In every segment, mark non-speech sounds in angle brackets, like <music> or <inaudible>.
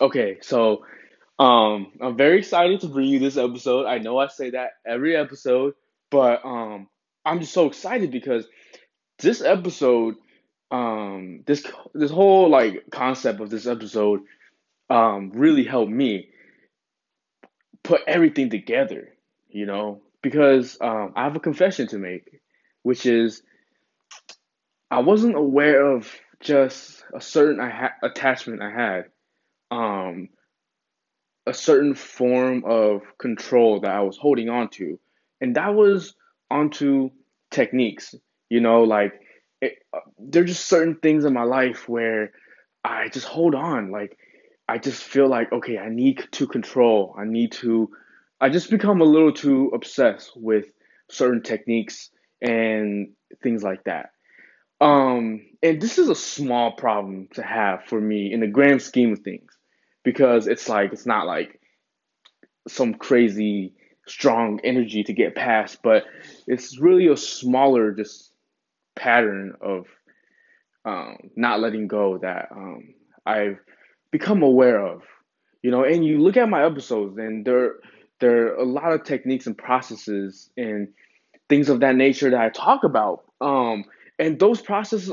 Okay, so um I'm very excited to bring you this episode. I know I say that every episode, but um I'm just so excited because this episode um this this whole like concept of this episode um really helped me put everything together, you know, because um I have a confession to make, which is I wasn't aware of just a certain I ha- attachment I had. Um a certain form of control that I was holding on to, and that was onto techniques. You know, like it, uh, there are just certain things in my life where I just hold on. Like I just feel like okay, I need to control. I need to. I just become a little too obsessed with certain techniques and things like that. Um, and this is a small problem to have for me in the grand scheme of things because it's like it's not like some crazy strong energy to get past, but it's really a smaller just pattern of um, not letting go that um, I've become aware of. You know, and you look at my episodes, and there there are a lot of techniques and processes and things of that nature that I talk about. Um, and those processes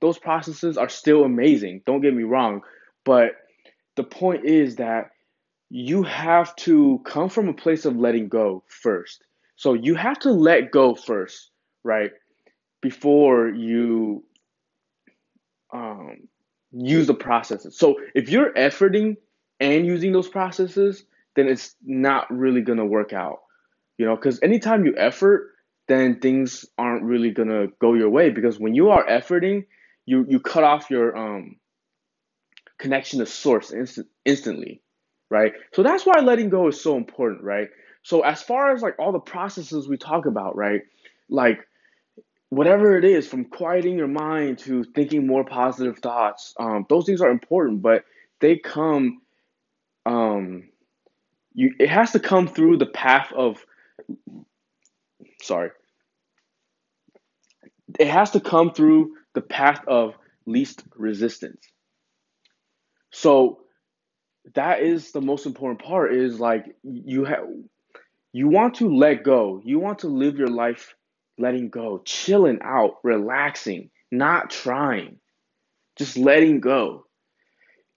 those processes are still amazing. Don't get me wrong, but the point is that you have to come from a place of letting go first. So you have to let go first, right? Before you um, use the processes. So if you're efforting and using those processes, then it's not really gonna work out, you know. Because anytime you effort, then things aren't really gonna go your way. Because when you are efforting, you you cut off your um, connection to source instant, instantly right? So that's why letting go is so important, right? So as far as like all the processes we talk about, right? Like whatever it is, from quieting your mind to thinking more positive thoughts, um, those things are important, but they come, um, you it has to come through the path of, sorry, it has to come through the path of least resistance. So that is the most important part is like you have you want to let go. You want to live your life letting go, chilling out, relaxing, not trying, just letting go.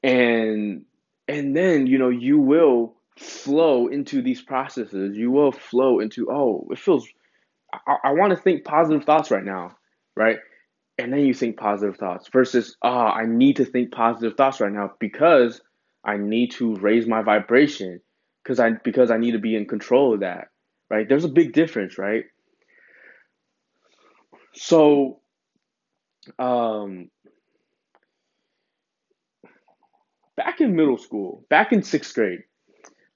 And and then, you know, you will flow into these processes. You will flow into, oh, it feels I, I want to think positive thoughts right now, right? And then you think positive thoughts versus, ah, oh, I need to think positive thoughts right now because I need to raise my vibration because I because I need to be in control of that, right? There's a big difference, right? So, um, back in middle school, back in sixth grade,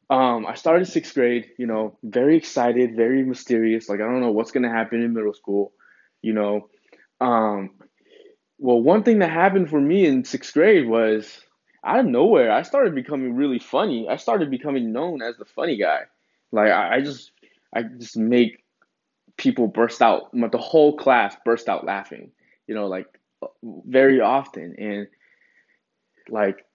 um, I started sixth grade. You know, very excited, very mysterious. Like I don't know what's gonna happen in middle school. You know, um, well, one thing that happened for me in sixth grade was out of nowhere, I started becoming really funny. I started becoming known as the funny guy. Like I, I just, I just make people burst out. The whole class burst out laughing. You know, like very often, and like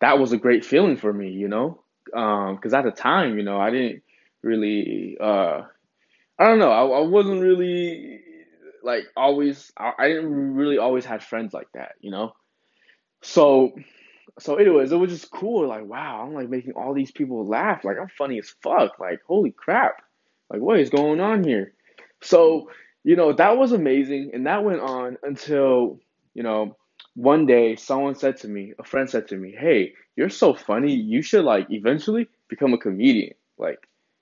that was a great feeling for me. You know, because um, at the time, you know, I didn't really, uh, I don't know, I, I wasn't really like always. I, I didn't really always had friends like that. You know, so so anyways, it was just cool. Like, wow, I'm like making all these people laugh. Like, I'm funny as fuck. Like, holy crap. Like, what is going on here? So, you know, that was amazing. And that went on until, you know, one day someone said to me, a friend said to me, hey, you're so funny. You should like eventually become a comedian. Like,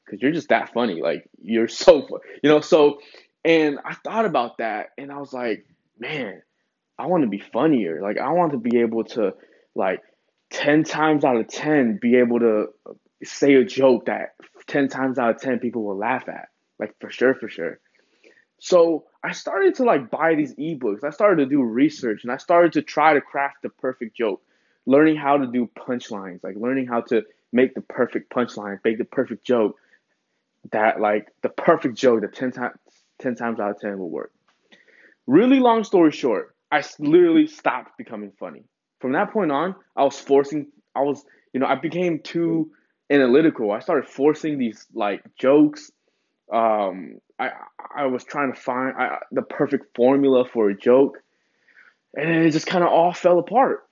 cause you're just that funny. Like, you're so, fun. you know, so, and I thought about that and I was like, man, I want to be funnier. Like, I want to be able to, like 10 times out of 10 be able to uh, say a joke that 10 times out of 10 people will laugh at. Like for sure for sure. So i started to like buy these ebooks. I started to do research and i started to try to craft the perfect joke. Learning how to do punchlines like learning how to make the perfect punchline make the perfect joke that like the perfect joke that 10 times 10 times out of 10 will work really long story short i literally stopped becoming funny from that point on, I was forcing, I was, you know, I became too analytical. I started forcing these like jokes. Um, I I was trying to find I, the perfect formula for a joke, and it just kind of all fell apart.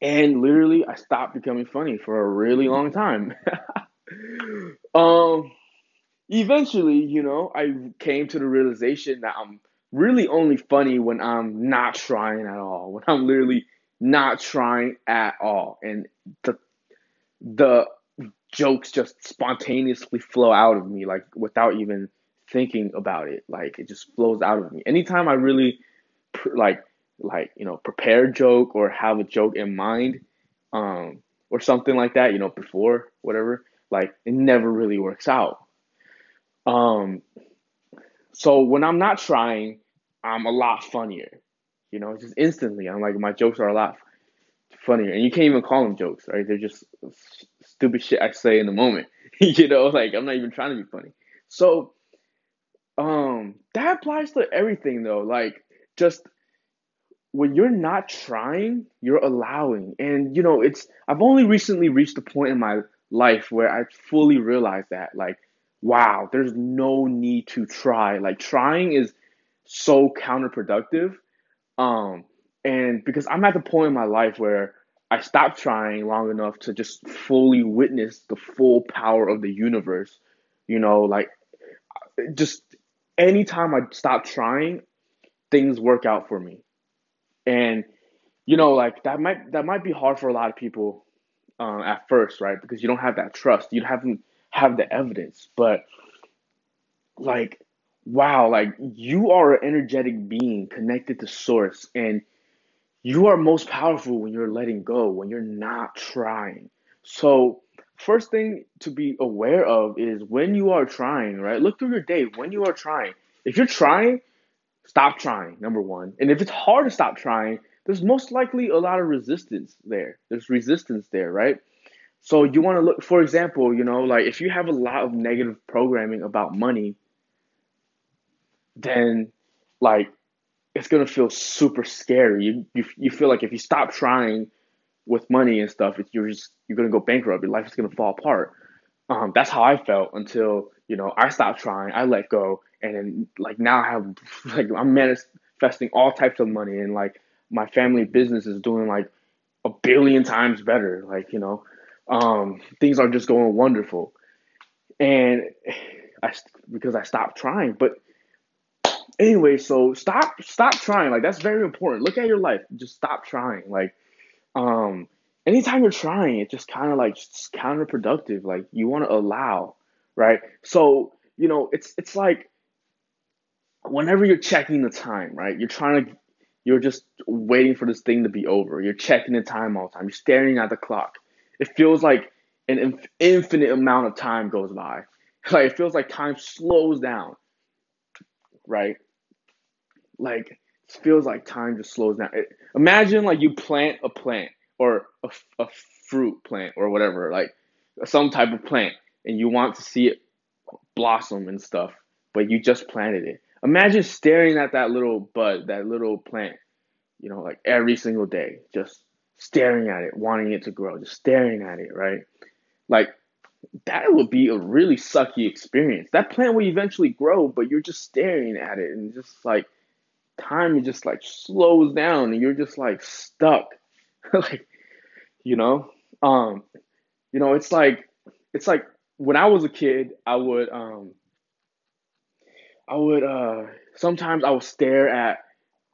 And literally, I stopped becoming funny for a really long time. <laughs> um, eventually, you know, I came to the realization that I'm really only funny when I'm not trying at all. When I'm literally not trying at all, and the the jokes just spontaneously flow out of me, like without even thinking about it. Like it just flows out of me. Anytime I really like like you know prepare a joke or have a joke in mind, um, or something like that, you know, before whatever, like it never really works out. Um, so when I'm not trying, I'm a lot funnier. You know, just instantly, I'm like my jokes are a lot funnier, and you can't even call them jokes, right? They're just stupid shit I say in the moment. <laughs> you know, like I'm not even trying to be funny. So, um, that applies to everything though. Like, just when you're not trying, you're allowing, and you know, it's. I've only recently reached a point in my life where I fully realized that, like, wow, there's no need to try. Like, trying is so counterproductive. Um, and because I'm at the point in my life where I stopped trying long enough to just fully witness the full power of the universe, you know, like just anytime I stop trying, things work out for me. And you know, like that might that might be hard for a lot of people um, at first, right? Because you don't have that trust, you haven't have the evidence. But like wow, like you are an energetic being connected to source and you are most powerful when you're letting go, when you're not trying. So, first thing to be aware of is when you are trying, right? Look through your day when you are trying. If you're trying, stop trying, number one. And if it's hard to stop trying, there's most likely a lot of resistance there. There's resistance there, right? So you want to look, for example, you know, like if you have a lot of negative programming about money, then like it's gonna feel super scary. You you, you feel like if you stop trying with money and stuff, you're just you're gonna go bankrupt. Your life is gonna fall apart. Um, that's how I felt until you know I stopped trying. I let go, and then like now I have <laughs> like I'm manifesting all types of money, and like my family business is doing like a billion times better. Like you know, um, things are just going wonderful, and I because I stopped trying, but anyway, so stop stop trying. Like that's very important. Look at your life. Just stop trying. Like um anytime you're trying, it's just kind of like counterproductive. Like you want to allow, right? So, you know, it's it's like whenever you're checking the time, right? You're trying to you're just waiting for this thing to be over. You're checking the time all the time. You're staring at the clock. It feels like an infinite amount of time goes by. <laughs> Like it feels like time slows down, right? like it feels like time just slows down. It, imagine like you plant a plant or a, a fruit plant or whatever, like some type of plant, and you want to see it blossom and stuff, but you just planted it. Imagine staring at that little bud, that little plant, you know, like every single day, just staring at it, wanting it to grow, just staring at it, right? Like that would be a really sucky experience. That plant will eventually grow, but you're just staring at it and just like time just like slows down and you're just like stuck <laughs> like you know um you know it's like it's like when i was a kid i would um i would uh sometimes i would stare at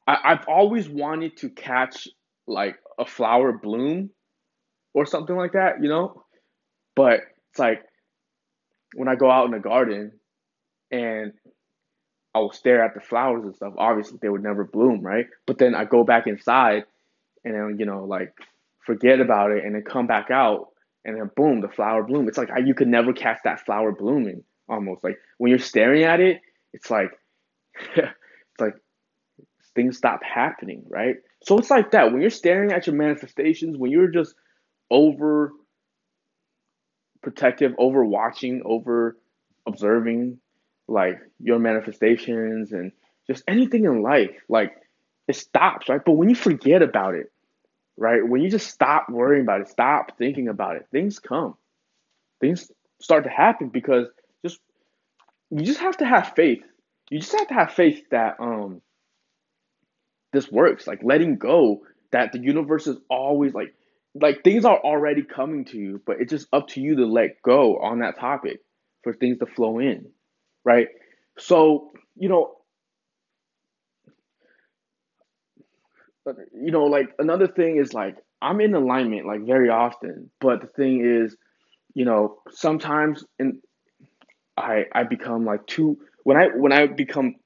I, i've always wanted to catch like a flower bloom or something like that you know but it's like when i go out in the garden and I will stare at the flowers and stuff. Obviously, they would never bloom, right? But then I go back inside and then, you know, like forget about it and then come back out and then boom, the flower bloom. It's like you could never catch that flower blooming almost. Like when you're staring at it, it's like, <laughs> it's like things stop happening, right? So it's like that. When you're staring at your manifestations, when you're just over protective, over watching, over observing, like your manifestations and just anything in life, like it stops, right? But when you forget about it, right? When you just stop worrying about it, stop thinking about it, things come. Things start to happen because just you just have to have faith. You just have to have faith that um this works, like letting go that the universe is always like like things are already coming to you, but it's just up to you to let go on that topic for things to flow in, right? So, you know, you know, like another thing is like I'm in alignment like very often, but the thing is, you know, sometimes and I I become like too when I when I become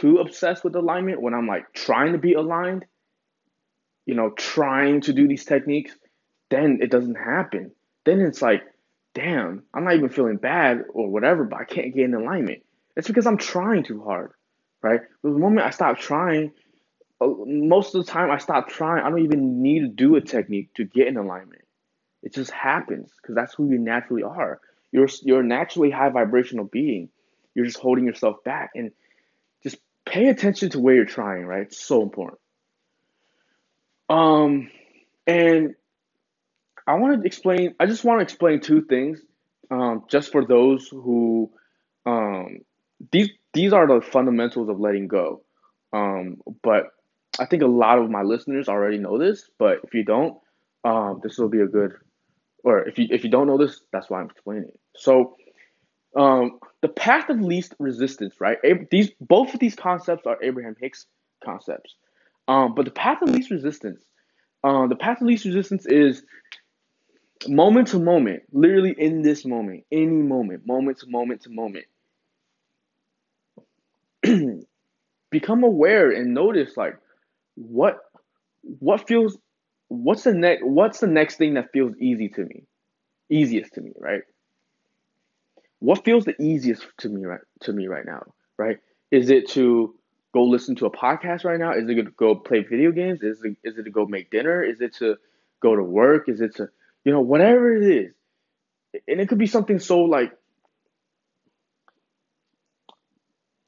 too obsessed with alignment, when I'm like trying to be aligned, you know, trying to do these techniques, then it doesn't happen. Then it's like, damn, I'm not even feeling bad or whatever, but I can't get in alignment. It's because I'm trying too hard, right? But the moment I stop trying, uh, most of the time I stop trying, I don't even need to do a technique to get in alignment. It just happens because that's who you naturally are. You're you're a naturally high vibrational being. You're just holding yourself back and pay attention to where you're trying, right? It's so important. Um, and I want to explain. I just want to explain two things, um, just for those who, um, these these are the fundamentals of letting go. Um, but I think a lot of my listeners already know this. But if you don't, um, this will be a good. Or if you if you don't know this, that's why I'm explaining it. So, um, the path of least resistance, right? These both of these concepts are Abraham Hicks concepts. Um, but the path of least resistance, um, the path of least resistance is moment to moment, literally in this moment, any moment, moment to moment to moment. <clears throat> Become aware and notice like what what feels what's the next what's the next thing that feels easy to me, easiest to me, right? What feels the easiest to me right to me right now, right? Is it to go listen to a podcast right now? Is it to go play video games? Is it, is it to go make dinner? Is it to go to work? Is it to, you know, whatever it is. And it could be something so like,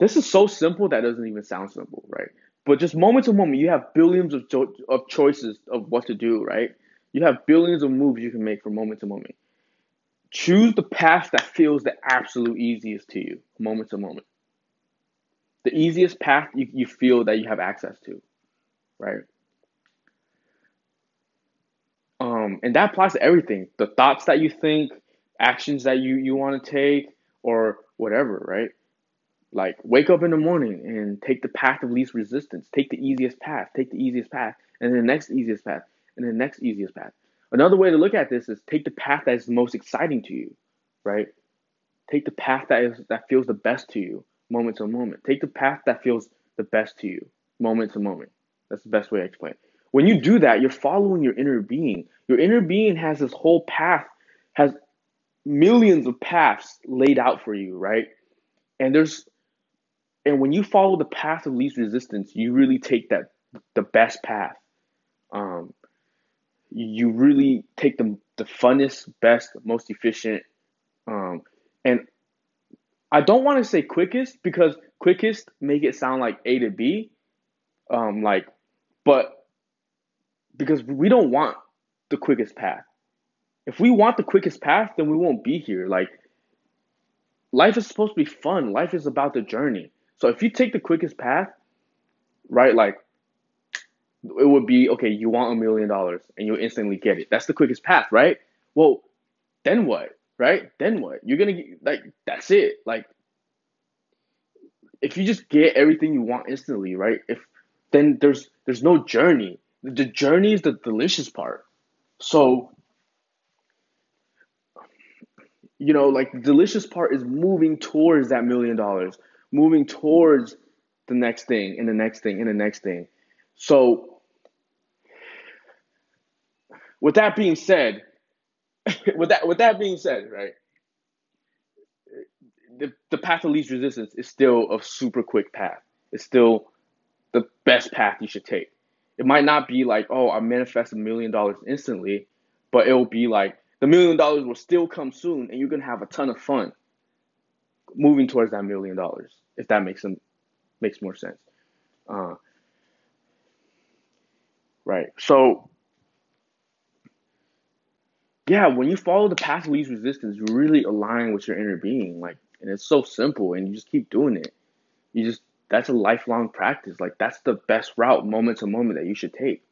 this is so simple that doesn't even sound simple, right? But just moment to moment, you have billions of, cho- of choices of what to do, right? You have billions of moves you can make from moment to moment. Choose the path that feels the absolute easiest to you, moment to moment the easiest path you, you feel that you have access to, right? Um, and that applies to everything. The thoughts that you think, actions that you, you want to take, or whatever, right? Like wake up in the morning and take the path of least resistance. Take the easiest path. Take the easiest path, and then the next easiest path, and the next easiest path. Another way to look at this is take the path that is most exciting to you, right? Take the path that is that feels the best to you moment to moment. Take the path that feels the best to you, moment to moment. That's the best way to explain it. When you do that, you're following your inner being. Your inner being has this whole path, has millions of paths laid out for you, right? And there's and when you follow the path of least resistance, you really take that the best path. Um, you really take the the funnest, best, most efficient, um, and I don't want to say quickest because quickest make it sound like A to B, um, like, but because we don't want the quickest path. If we want the quickest path, then we won't be here. Like, life is supposed to be fun. Life is about the journey. So if you take the quickest path, right, like, it would be okay. You want a million dollars and you instantly get it. That's the quickest path, right? Well, then what? right? Then what? You're gonna get like that's it. Like if you just get everything you want instantly, right? If then there's there's no journey. The journey is the delicious part. So you know, like the delicious part is moving towards that million dollars, moving towards the next thing and the next thing and the next thing. So with that being said, <laughs> with that with that being said, right, the the path of least resistance is still a super quick path. It's still the best path you should take. It might not be like, oh, I manifest a million dollars instantly, but it will be like the million dollars will still come soon, and you're gonna have a ton of fun moving towards that million dollars. If that makes some makes more sense. Uh, Right. So yeah, when you follow the path of least resistance, you really align with your inner being. Like, and it's so simple, and you just keep doing it. You just that's a lifelong practice. Like that's the best route, moment to moment, that you should take.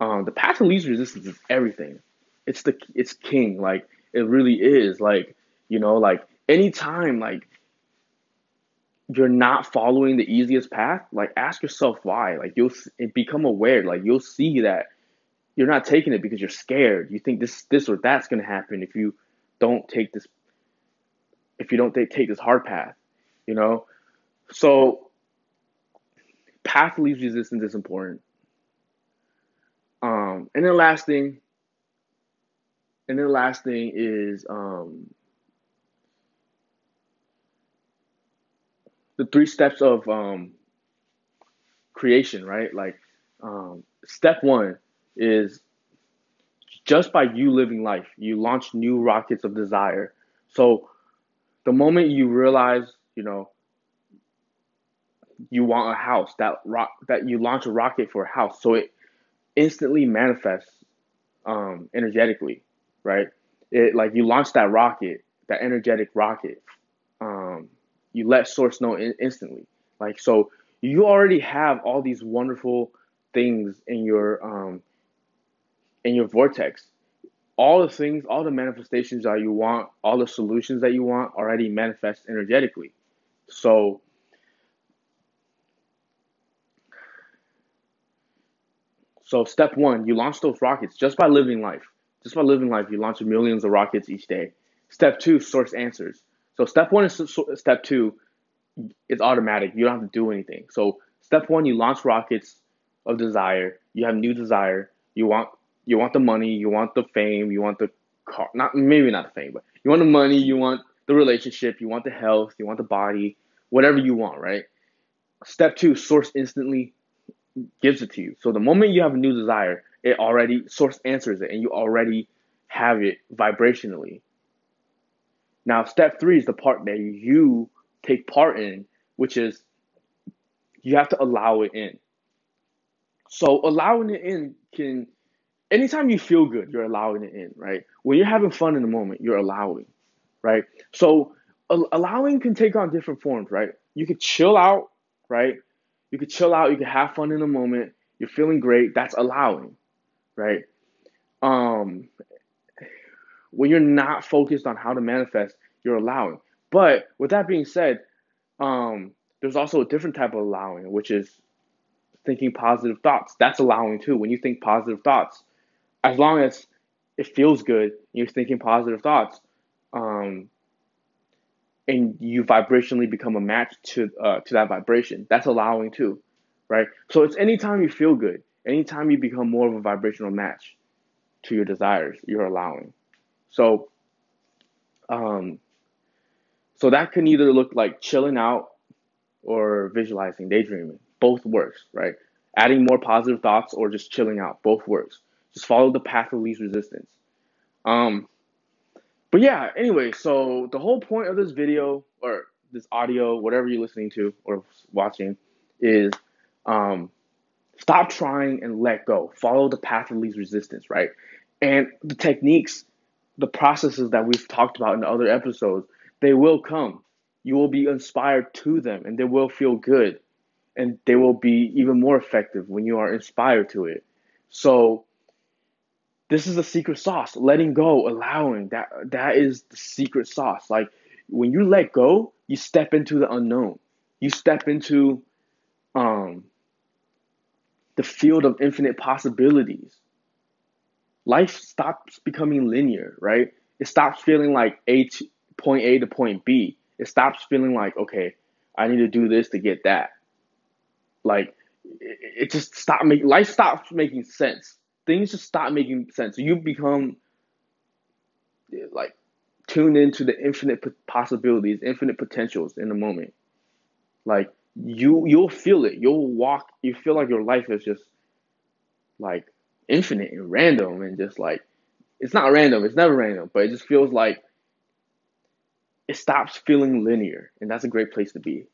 Um, the path of least resistance is everything. It's the it's king. Like it really is. Like you know, like anytime, like you're not following the easiest path, like ask yourself why. Like you'll become aware. Like you'll see that you're not taking it because you're scared. You think this this or that's gonna happen if you don't take this if you don't take, this hard path. You know, so path least resistance is important. Um, and then last thing, and then the last thing is um, the three steps of um, creation, right? Like um, step one is just by you living life, you launch new rockets of desire. So the moment you realize, you know, you want a house, that rock that you launch a rocket for a house, so it instantly manifests um, energetically, right? It like you launch that rocket, that energetic rocket. Um, you let source know in- instantly. Like so, you already have all these wonderful things in your um, in your vortex. All the things, all the manifestations that you want, all the solutions that you want already manifest energetically. So So step one, you launch those rockets just by living life. Just by living life, you launch millions of rockets each day. Step two, source answers. So step one is step two, it's automatic. You don't have to do anything. So step one, you launch rockets of desire. You have new desire. You want you want the money. You want the fame. You want the car. Not maybe not the fame, but you want the money. You want the relationship. You want the health. You want the body. Whatever you want, right? Step two, source instantly gives it to you. So the moment you have a new desire, it already source answers it and you already have it vibrationally. Now, step three is the part that you take part in, which is you have to allow it in. So allowing it in can anytime you feel good, you're allowing it in, right? When you're having fun in the moment, you're allowing, right? So allowing can take on different forms, right? You could chill out, right? You could chill out, you could have fun in the moment, you're feeling great, that's allowing, right? Um when you're not focused on how to manifest, you're allowing. But with that being said, um, there's also a different type of allowing, which is thinking positive thoughts. That's allowing too. When you think positive thoughts, as long as it feels good, you're thinking positive thoughts, um, and you vibrationally become a match to uh, to that vibration. That's allowing too, right? So it's anytime you feel good, anytime you become more of a vibrational match to your desires, you're allowing. So, um, so that can either look like chilling out or visualizing, daydreaming. Both works, right? Adding more positive thoughts or just chilling out, both works. Just follow the path of least resistance. Um, but yeah, anyway, so the whole point of this video or this audio, whatever you're listening to or watching, is um, stop trying and let go. Follow the path of least resistance, right? And the techniques, the processes that we've talked about in other episodes, they will come. You will be inspired to them and they will feel good and they will be even more effective when you are inspired to it. So this is the secret sauce. Letting go, allowing that that is the secret sauce. Like when you let go, you step into the unknown. You step into um the field of infinite possibilities. Life stops becoming linear, right? It stops feeling like A to point A to point B. It stops feeling like, okay, I need to do this to get that. Like it, it just stop making life stops making sense things just stop making sense. You become like tuned into the infinite possibilities, infinite potentials in the moment. Like you, you'll feel it. You'll walk. You feel like your life is just like infinite and random, and just like it's not random. It's never random, but it just feels like it stops feeling linear, and that's a great place to be.